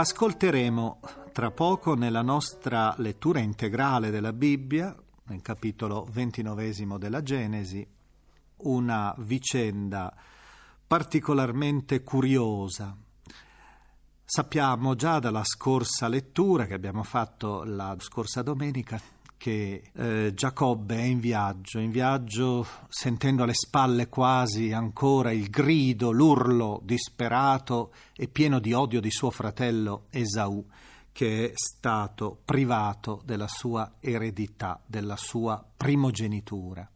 Ascolteremo tra poco nella nostra lettura integrale della Bibbia, nel capitolo ventinovesimo della Genesi, una vicenda particolarmente curiosa. Sappiamo già dalla scorsa lettura che abbiamo fatto la scorsa domenica che eh, Giacobbe è in viaggio, in viaggio sentendo alle spalle quasi ancora il grido, l'urlo disperato e pieno di odio di suo fratello Esaù, che è stato privato della sua eredità, della sua primogenitura.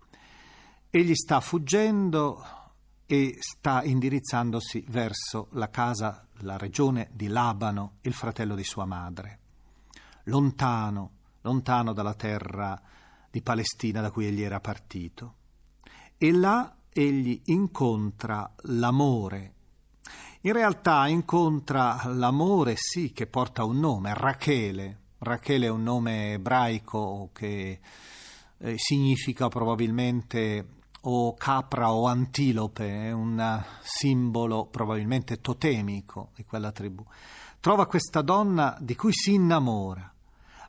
Egli sta fuggendo e sta indirizzandosi verso la casa, la regione di Labano, il fratello di sua madre, lontano lontano dalla terra di Palestina da cui egli era partito. E là egli incontra l'amore. In realtà incontra l'amore, sì, che porta un nome, Rachele. Rachele è un nome ebraico che eh, significa probabilmente o capra o antilope, è un simbolo probabilmente totemico di quella tribù. Trova questa donna di cui si innamora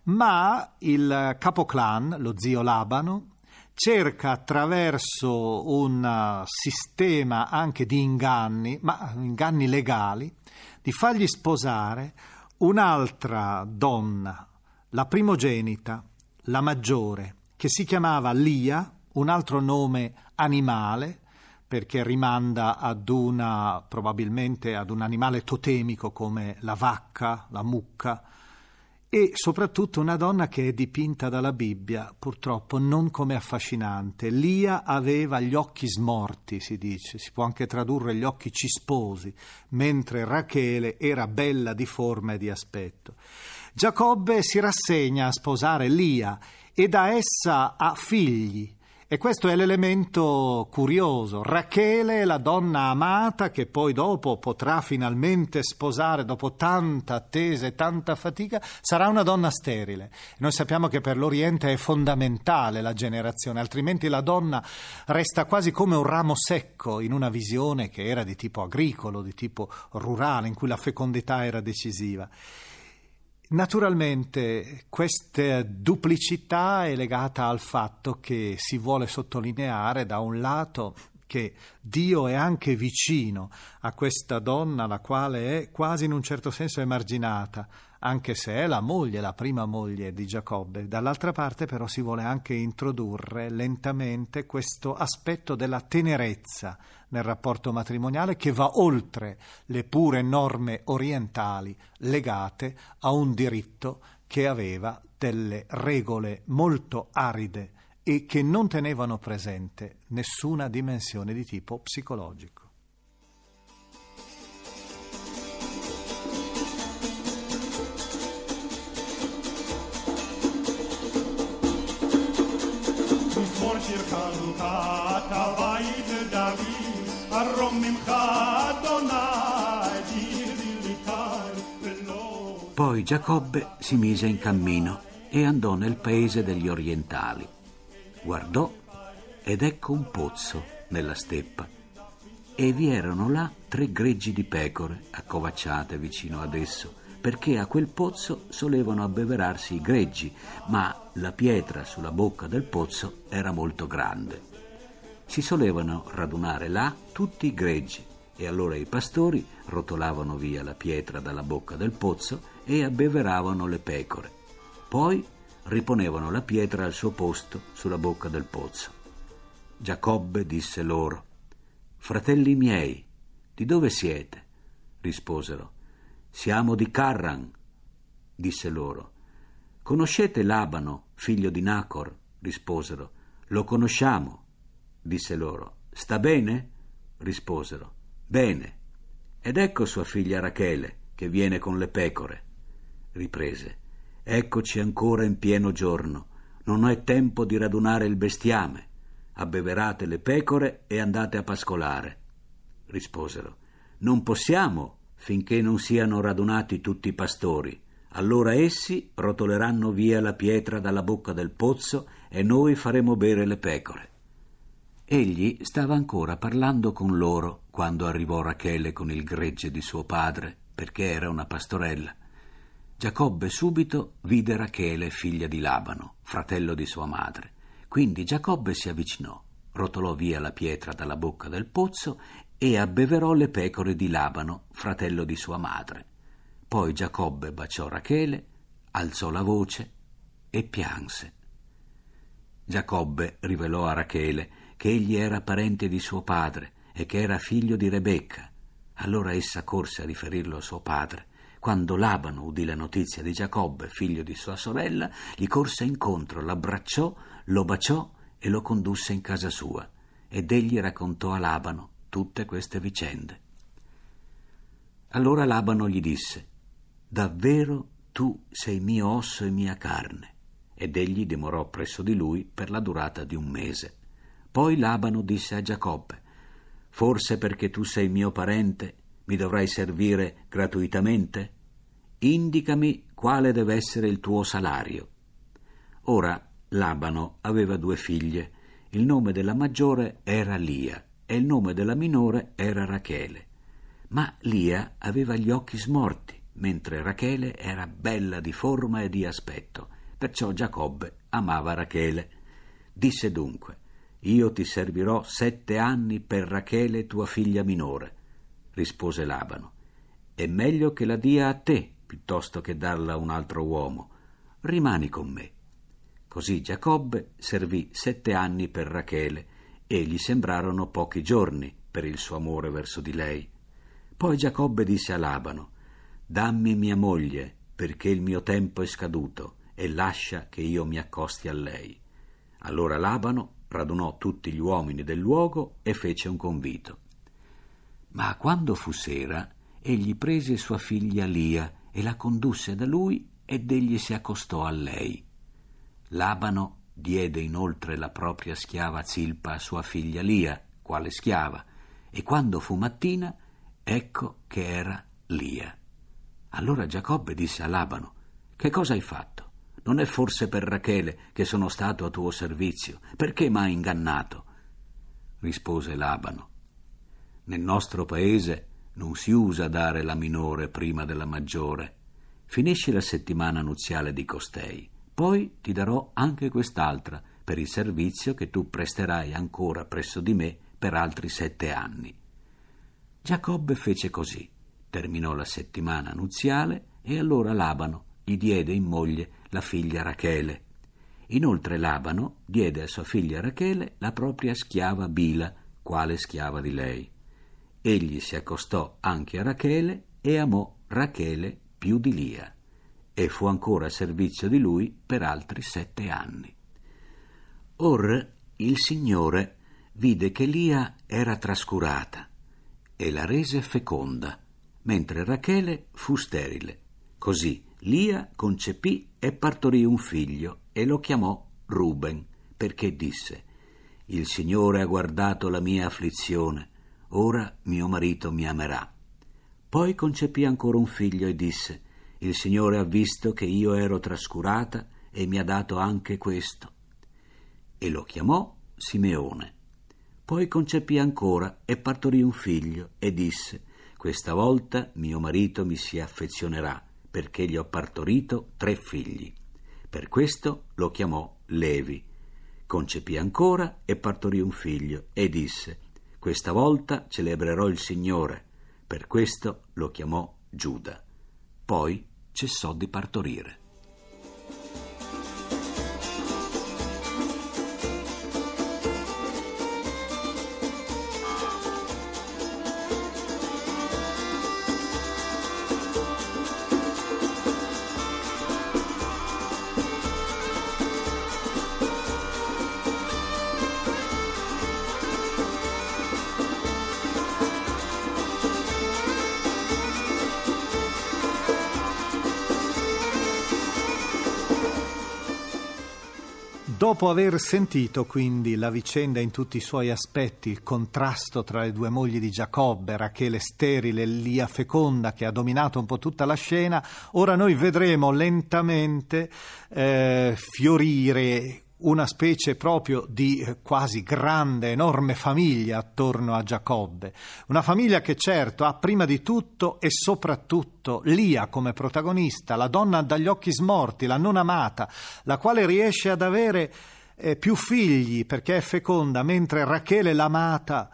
ma il capoclan, lo zio Labano, cerca attraverso un sistema anche di inganni, ma inganni legali, di fargli sposare un'altra donna, la primogenita, la maggiore, che si chiamava Lia, un altro nome animale, perché rimanda ad una, probabilmente ad un animale totemico come la vacca, la mucca, e soprattutto una donna che è dipinta dalla Bibbia, purtroppo non come affascinante. Lia aveva gli occhi smorti, si dice, si può anche tradurre gli occhi cisposi, mentre Rachele era bella di forma e di aspetto. Giacobbe si rassegna a sposare Lia e da essa ha figli, e questo è l'elemento curioso. Rachele, la donna amata che poi dopo potrà finalmente sposare dopo tanta attesa e tanta fatica, sarà una donna sterile. Noi sappiamo che per l'Oriente è fondamentale la generazione, altrimenti la donna resta quasi come un ramo secco in una visione che era di tipo agricolo, di tipo rurale, in cui la fecondità era decisiva. Naturalmente questa duplicità è legata al fatto che si vuole sottolineare da un lato che Dio è anche vicino a questa donna, la quale è quasi in un certo senso emarginata, anche se è la moglie, la prima moglie di Giacobbe. Dall'altra parte però si vuole anche introdurre lentamente questo aspetto della tenerezza nel rapporto matrimoniale che va oltre le pure norme orientali legate a un diritto che aveva delle regole molto aride e che non tenevano presente nessuna dimensione di tipo psicologico. Poi Giacobbe si mise in cammino e andò nel paese degli orientali. Guardò ed ecco un pozzo nella steppa. E vi erano là tre greggi di pecore accovacciate vicino ad esso, perché a quel pozzo solevano abbeverarsi i greggi, ma la pietra sulla bocca del pozzo era molto grande. Si solevano radunare là tutti i greggi e allora i pastori rotolavano via la pietra dalla bocca del pozzo e abbeveravano le pecore. Poi riponevano la pietra al suo posto sulla bocca del pozzo. Giacobbe disse loro, Fratelli miei, di dove siete? risposero. Siamo di Carran, disse loro. Conoscete Labano, figlio di Nacor? risposero. Lo conosciamo, disse loro. Sta bene? risposero. Bene. Ed ecco sua figlia Rachele, che viene con le pecore. Riprese. Eccoci ancora in pieno giorno. Non è tempo di radunare il bestiame. Abbeverate le pecore e andate a pascolare. Risposero. Non possiamo finché non siano radunati tutti i pastori. Allora essi rotoleranno via la pietra dalla bocca del pozzo e noi faremo bere le pecore. Egli stava ancora parlando con loro quando arrivò Rachele con il gregge di suo padre, perché era una pastorella. Giacobbe subito vide Rachele, figlia di Labano, fratello di sua madre. Quindi Giacobbe si avvicinò, rotolò via la pietra dalla bocca del pozzo e abbeverò le pecore di Labano, fratello di sua madre. Poi Giacobbe baciò Rachele, alzò la voce e pianse. Giacobbe rivelò a Rachele che egli era parente di suo padre e che era figlio di Rebecca. Allora essa corse a riferirlo a suo padre quando Labano udì la notizia di Giacobbe, figlio di sua sorella, gli corse incontro, l'abbracciò, lo baciò e lo condusse in casa sua. Ed egli raccontò a Labano tutte queste vicende. Allora Labano gli disse: Davvero tu sei mio osso e mia carne. Ed egli dimorò presso di lui per la durata di un mese. Poi Labano disse a Giacobbe: Forse perché tu sei mio parente mi dovrai servire gratuitamente? Indicami quale deve essere il tuo salario. Ora Labano aveva due figlie. Il nome della maggiore era Lia e il nome della minore era Rachele. Ma Lia aveva gli occhi smorti, mentre Rachele era bella di forma e di aspetto. Perciò Giacobbe amava Rachele. Disse dunque: Io ti servirò sette anni per Rachele, tua figlia minore. Rispose Labano: È meglio che la dia a te piuttosto che darla a un altro uomo. Rimani con me. Così Giacobbe servì sette anni per Rachele e gli sembrarono pochi giorni per il suo amore verso di lei. Poi Giacobbe disse a Labano: Dammi mia moglie, perché il mio tempo è scaduto, e lascia che io mi accosti a lei. Allora Labano radunò tutti gli uomini del luogo e fece un convito. Ma quando fu sera, egli prese sua figlia Lia e la condusse da lui ed egli si accostò a lei. Labano diede inoltre la propria schiava Zilpa a sua figlia Lia, quale schiava, e quando fu mattina, ecco che era Lia. Allora Giacobbe disse a Labano: Che cosa hai fatto? Non è forse per Rachele che sono stato a tuo servizio? Perché m'hai ingannato? Rispose Labano: Nel nostro paese non si usa dare la minore prima della maggiore. Finisci la settimana nuziale di costei, poi ti darò anche quest'altra per il servizio che tu presterai ancora presso di me per altri sette anni. Giacobbe fece così. Terminò la settimana nuziale e allora Labano gli diede in moglie la figlia Rachele. Inoltre Labano diede a sua figlia Rachele la propria schiava Bila, quale schiava di lei. Egli si accostò anche a Rachele e amò Rachele più di Lia e fu ancora a servizio di lui per altri sette anni. Or il Signore vide che Lia era trascurata e la rese feconda, mentre Rachele fu sterile. Così Lia concepì e partorì un figlio e lo chiamò Ruben, perché disse Il Signore ha guardato la mia afflizione, ora mio marito mi amerà. Poi concepì ancora un figlio e disse il Signore ha visto che io ero trascurata e mi ha dato anche questo. E lo chiamò Simeone. Poi concepì ancora e partorì un figlio e disse, questa volta mio marito mi si affezionerà, perché gli ho partorito tre figli. Per questo lo chiamò Levi. Concepì ancora e partorì un figlio e disse, questa volta celebrerò il Signore. Per questo lo chiamò Giuda. Poi cessò di partorire. Dopo aver sentito quindi la vicenda in tutti i suoi aspetti, il contrasto tra le due mogli di Giacobbe, Rachele sterile e Lia feconda che ha dominato un po' tutta la scena, ora noi vedremo lentamente eh, fiorire una specie proprio di eh, quasi grande, enorme famiglia attorno a Giacobbe. Una famiglia che certo ha prima di tutto e soprattutto Lia come protagonista, la donna dagli occhi smorti, la non amata, la quale riesce ad avere eh, più figli perché è feconda, mentre Rachele l'amata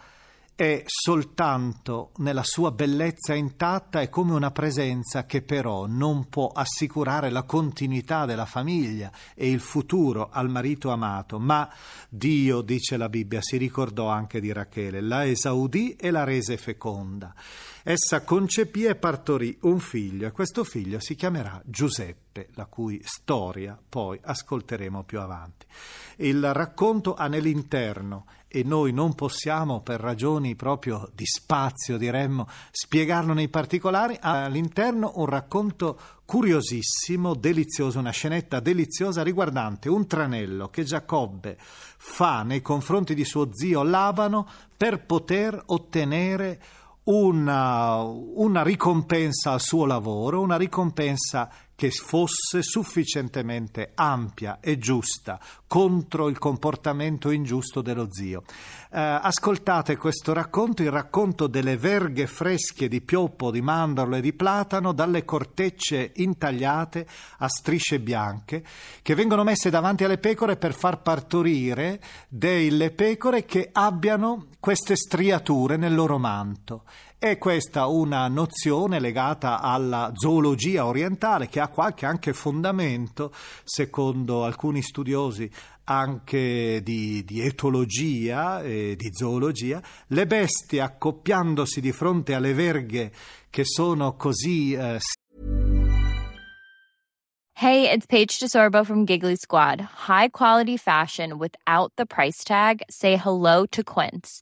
è soltanto nella sua bellezza intatta e come una presenza che però non può assicurare la continuità della famiglia e il futuro al marito amato, ma Dio, dice la Bibbia, si ricordò anche di Rachele, la esaudì e la rese feconda. Essa concepì e partorì un figlio e questo figlio si chiamerà Giuseppe, la cui storia poi ascolteremo più avanti. Il racconto ha nell'interno e noi non possiamo, per ragioni proprio di spazio, diremmo, spiegarlo nei particolari, all'interno un racconto curiosissimo, delizioso, una scenetta deliziosa riguardante un tranello che Giacobbe fa nei confronti di suo zio Labano per poter ottenere una, una ricompensa al suo lavoro, una ricompensa che fosse sufficientemente ampia e giusta contro il comportamento ingiusto dello zio. Eh, ascoltate questo racconto, il racconto delle verghe fresche di pioppo, di mandorlo e di platano dalle cortecce intagliate a strisce bianche che vengono messe davanti alle pecore per far partorire delle pecore che abbiano queste striature nel loro manto. È questa una nozione legata alla zoologia orientale che ha qualche anche fondamento, secondo alcuni studiosi anche di, di etologia e di zoologia. Le bestie accoppiandosi di fronte alle verghe che sono così eh, Hey, it's Paige DeSorbo from Giggly Squad. High quality fashion without the price tag. Say hello to Quince.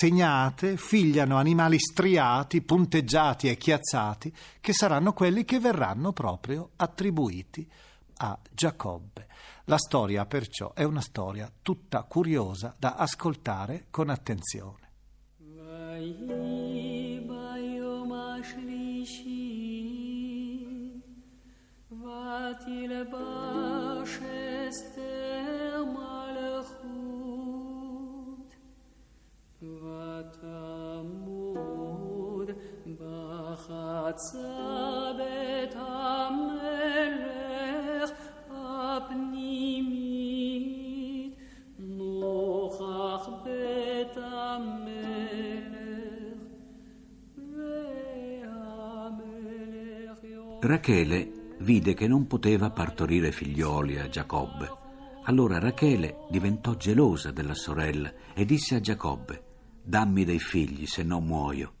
tegnate figliano animali striati, punteggiati e chiazzati, che saranno quelli che verranno proprio attribuiti a Giacobbe. La storia perciò è una storia tutta curiosa da ascoltare con attenzione. Vai. Rachele vide che non poteva partorire figlioli a Giacobbe. Allora Rachele diventò gelosa della sorella e disse a Giacobbe: Dammi dei figli, se no muoio.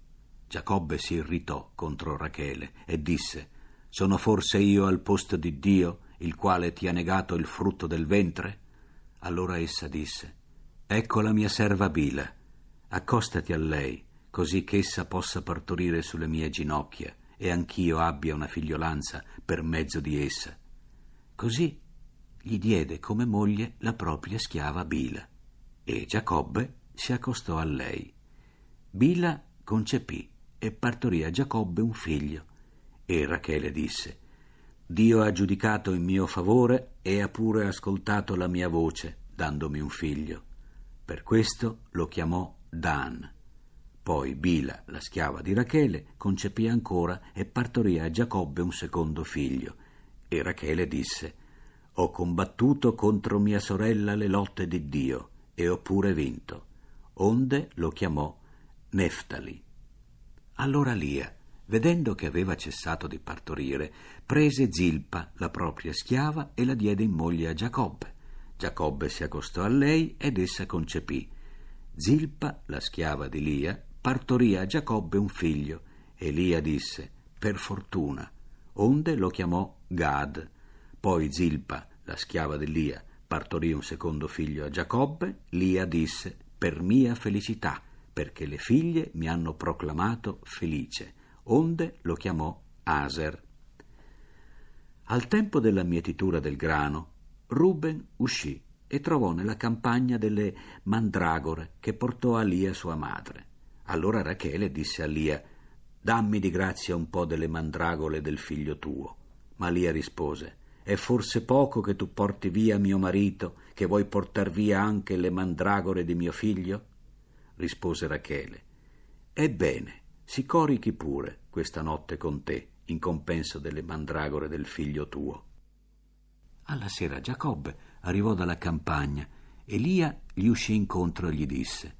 Giacobbe si irritò contro Rachele e disse: Sono forse io al posto di Dio, il quale ti ha negato il frutto del ventre? Allora essa disse: Ecco la mia serva Bila, accostati a lei, così che essa possa partorire sulle mie ginocchia e anch'io abbia una figliolanza per mezzo di essa. Così gli diede come moglie la propria schiava Bila, e Giacobbe si accostò a lei. Bila concepì e partorì a Giacobbe un figlio. E Rachele disse: Dio ha giudicato in mio favore e ha pure ascoltato la mia voce, dandomi un figlio. Per questo lo chiamò Dan. Poi Bila, la schiava di Rachele, concepì ancora e partorì a Giacobbe un secondo figlio. E Rachele disse: Ho combattuto contro mia sorella le lotte di Dio e ho pure vinto. Onde lo chiamò Neftali. Allora Lia, vedendo che aveva cessato di partorire, prese Zilpa, la propria schiava, e la diede in moglie a Giacobbe. Giacobbe si accostò a lei ed essa concepì. Zilpa, la schiava di Lia, partorì a Giacobbe un figlio, e Lia disse: Per fortuna. Onde lo chiamò Gad. Poi Zilpa, la schiava di Lia, partorì un secondo figlio a Giacobbe. Lia disse: Per mia felicità, perché le figlie mi hanno proclamato felice. Onde lo chiamò Aser. Al tempo della mietitura del grano, Ruben uscì e trovò nella campagna delle mandragore che portò a Lia sua madre. Allora Rachele disse a Lia: Dammi di grazia un po' delle mandragole del figlio tuo. Ma Lia rispose: È forse poco che tu porti via mio marito, che vuoi portar via anche le mandragore di mio figlio? Rispose Rachele: Ebbene, si corichi pure questa notte con te, in compenso delle mandragore del figlio tuo. Alla sera Giacobbe arrivò dalla campagna e Lia gli uscì incontro e gli disse: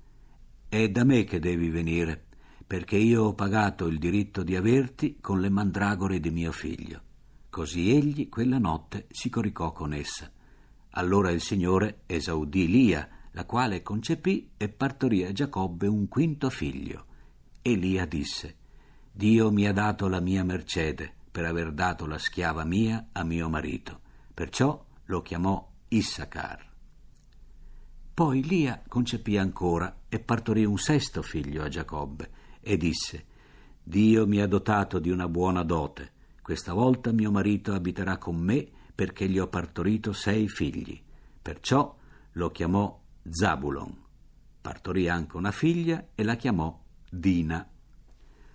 È da me che devi venire, perché io ho pagato il diritto di averti con le mandragore di mio figlio. Così egli quella notte si coricò con essa. Allora il Signore esaudì Lia, la quale concepì e partorì a Giacobbe un quinto figlio. E Lia disse: Dio mi ha dato la mia mercede per aver dato la schiava mia a mio marito. Perciò lo chiamò Issacar. Poi Lia concepì ancora e partorì un sesto figlio a Giacobbe e disse: Dio mi ha dotato di una buona dote. Questa volta mio marito abiterà con me perché gli ho partorito sei figli. Perciò lo chiamò Zabulon. Partorì anche una figlia e la chiamò Dina.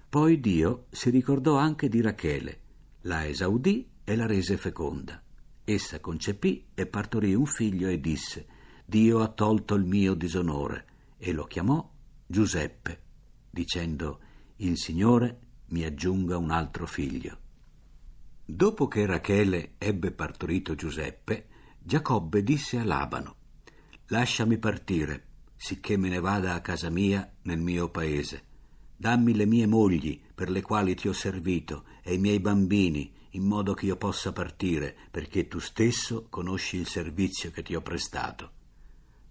Poi Dio si ricordò anche di Rachele, la esaudì e la rese feconda. Essa concepì e partorì un figlio e disse: Dio ha tolto il mio disonore, e lo chiamò Giuseppe, dicendo: Il Signore mi aggiunga un altro figlio. Dopo che Rachele ebbe partorito Giuseppe, Giacobbe disse a Labano: Lasciami partire, sicché me ne vada a casa mia nel mio paese. Dammi le mie mogli per le quali ti ho servito e i miei bambini in modo che io possa partire, perché tu stesso conosci il servizio che ti ho prestato.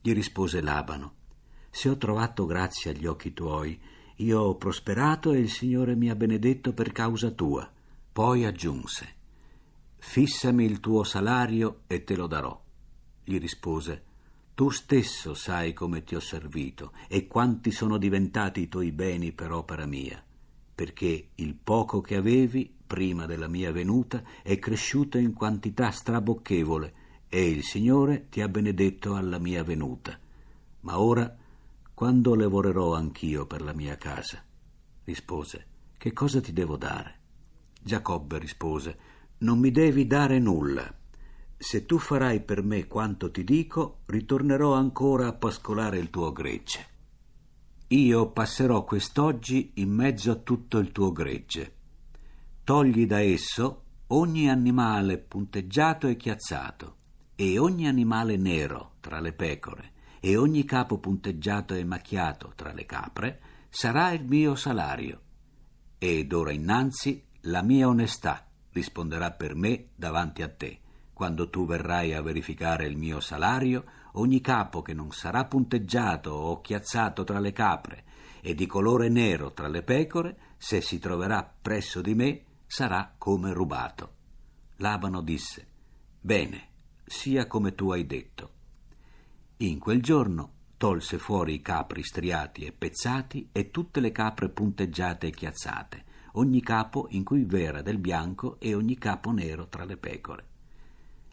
Gli rispose Labano, se ho trovato grazia agli occhi tuoi, io ho prosperato e il Signore mi ha benedetto per causa tua. Poi aggiunse, fissami il tuo salario e te lo darò. Gli rispose, tu stesso sai come ti ho servito e quanti sono diventati i tuoi beni per opera mia, perché il poco che avevi prima della mia venuta è cresciuto in quantità strabocchevole e il Signore ti ha benedetto alla mia venuta. Ma ora, quando lavorerò anch'io per la mia casa? Rispose, che cosa ti devo dare? Giacobbe rispose, non mi devi dare nulla se tu farai per me quanto ti dico, ritornerò ancora a pascolare il tuo gregge. Io passerò quest'oggi in mezzo a tutto il tuo gregge. Togli da esso ogni animale punteggiato e chiazzato, e ogni animale nero tra le pecore, e ogni capo punteggiato e macchiato tra le capre, sarà il mio salario. Ed ora innanzi la mia onestà risponderà per me davanti a te quando tu verrai a verificare il mio salario, ogni capo che non sarà punteggiato o chiazzato tra le capre e di colore nero tra le pecore, se si troverà presso di me, sarà come rubato. Labano disse, Bene, sia come tu hai detto. In quel giorno tolse fuori i capri striati e pezzati e tutte le capre punteggiate e chiazzate, ogni capo in cui v'era del bianco e ogni capo nero tra le pecore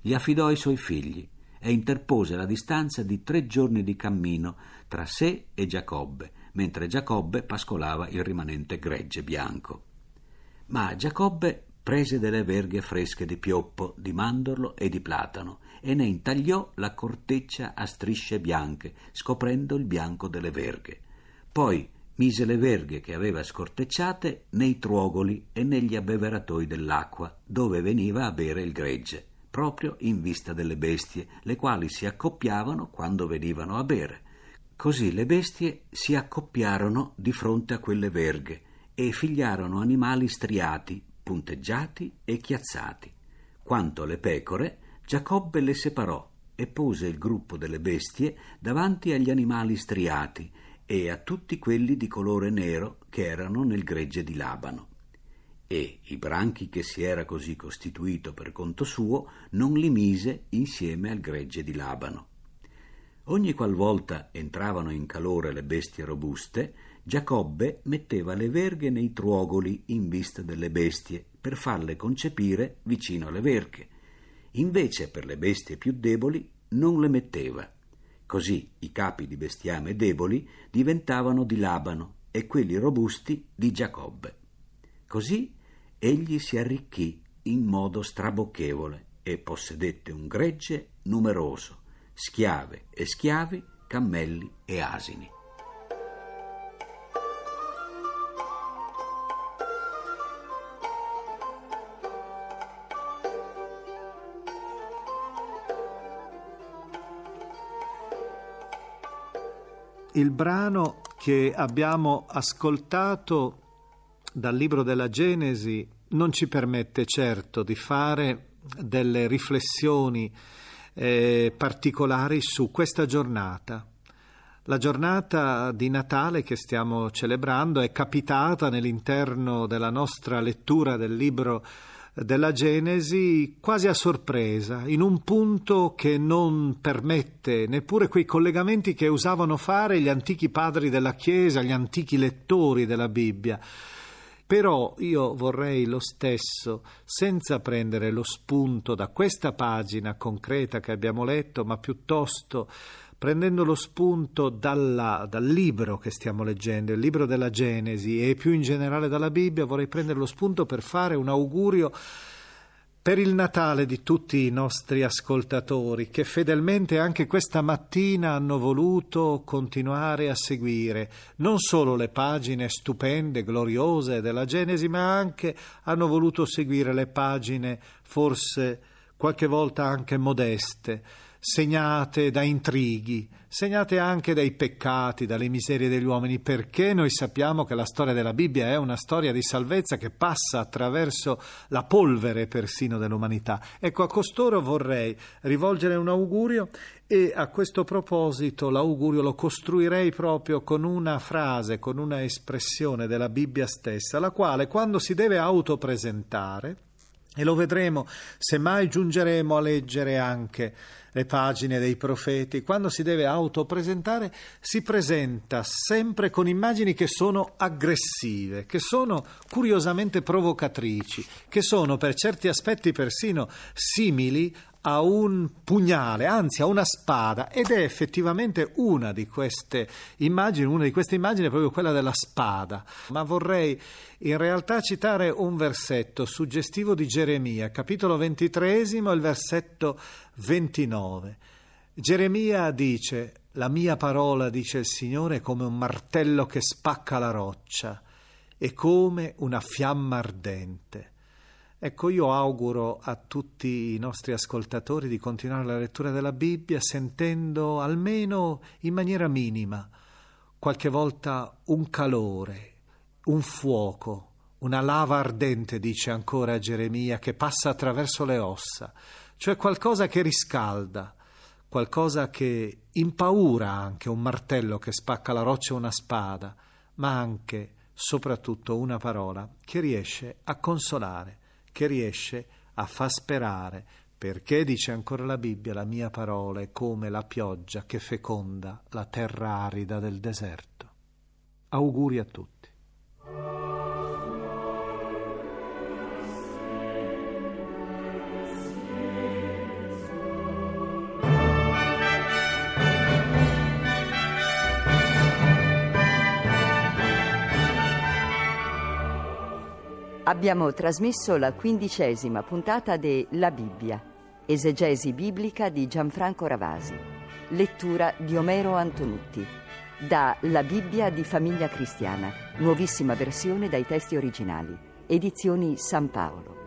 gli affidò i suoi figli e interpose la distanza di tre giorni di cammino tra sé e Giacobbe, mentre Giacobbe pascolava il rimanente gregge bianco. Ma Giacobbe prese delle verghe fresche di pioppo, di mandorlo e di platano e ne intagliò la corteccia a strisce bianche, scoprendo il bianco delle verghe. Poi mise le verghe che aveva scortecciate nei truogoli e negli abbeveratoi dell'acqua, dove veniva a bere il gregge proprio in vista delle bestie, le quali si accoppiavano quando venivano a bere. Così le bestie si accoppiarono di fronte a quelle verghe e figliarono animali striati, punteggiati e chiazzati. Quanto alle pecore, Giacobbe le separò e pose il gruppo delle bestie davanti agli animali striati e a tutti quelli di colore nero che erano nel gregge di Labano e i branchi che si era così costituito per conto suo non li mise insieme al gregge di Labano. Ogni qualvolta entravano in calore le bestie robuste, Giacobbe metteva le verghe nei truogoli in vista delle bestie per farle concepire vicino alle verghe. Invece per le bestie più deboli non le metteva. Così i capi di bestiame deboli diventavano di Labano e quelli robusti di Giacobbe. Così egli si arricchì in modo strabocchevole e possedette un gregge numeroso, schiave e schiavi, cammelli e asini. Il brano che abbiamo ascoltato dal libro della Genesi non ci permette certo di fare delle riflessioni eh, particolari su questa giornata. La giornata di Natale che stiamo celebrando è capitata nell'interno della nostra lettura del libro della Genesi quasi a sorpresa, in un punto che non permette neppure quei collegamenti che usavano fare gli antichi padri della Chiesa, gli antichi lettori della Bibbia. Però io vorrei lo stesso, senza prendere lo spunto da questa pagina concreta che abbiamo letto, ma piuttosto prendendo lo spunto dalla, dal libro che stiamo leggendo, il libro della Genesi e più in generale dalla Bibbia, vorrei prendere lo spunto per fare un augurio per il Natale di tutti i nostri ascoltatori che fedelmente anche questa mattina hanno voluto continuare a seguire non solo le pagine stupende, gloriose della Genesi, ma anche hanno voluto seguire le pagine forse qualche volta anche modeste segnate da intrighi, segnate anche dai peccati, dalle miserie degli uomini, perché noi sappiamo che la storia della Bibbia è una storia di salvezza che passa attraverso la polvere persino dell'umanità. Ecco, a costoro vorrei rivolgere un augurio e a questo proposito l'augurio lo costruirei proprio con una frase, con una espressione della Bibbia stessa, la quale quando si deve autopresentare, e lo vedremo se mai giungeremo a leggere anche le pagine dei profeti, quando si deve autopresentare, si presenta sempre con immagini che sono aggressive, che sono curiosamente provocatrici, che sono per certi aspetti persino simili a un pugnale, anzi a una spada, ed è effettivamente una di queste immagini, una di queste immagini è proprio quella della spada. Ma vorrei in realtà citare un versetto suggestivo di Geremia, capitolo ventitresimo, il versetto 29. Geremia dice: La mia parola, dice il Signore, è come un martello che spacca la roccia, e come una fiamma ardente. Ecco, io auguro a tutti i nostri ascoltatori di continuare la lettura della Bibbia sentendo almeno in maniera minima qualche volta un calore, un fuoco, una lava ardente, dice ancora Geremia, che passa attraverso le ossa, cioè qualcosa che riscalda, qualcosa che impaura anche un martello che spacca la roccia o una spada, ma anche, soprattutto, una parola che riesce a consolare che riesce a far sperare, perché dice ancora la Bibbia, la mia parola è come la pioggia che feconda la terra arida del deserto. Auguri a tutti. Abbiamo trasmesso la quindicesima puntata de La Bibbia, esegesi biblica di Gianfranco Ravasi, lettura di Omero Antonutti, da La Bibbia di Famiglia Cristiana, nuovissima versione dai testi originali, edizioni San Paolo.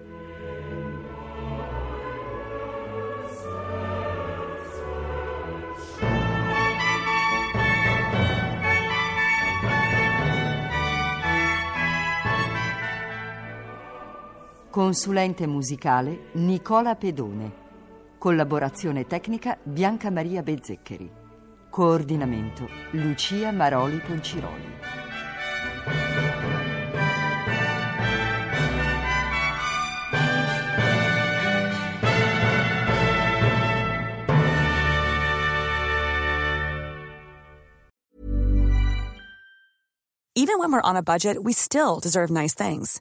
Consulente musicale Nicola Pedone. Collaborazione tecnica Bianca Maria Bezzeccheri. Coordinamento Lucia Maroli Ponciroli. Even when we're on a budget, we still deserve nice things.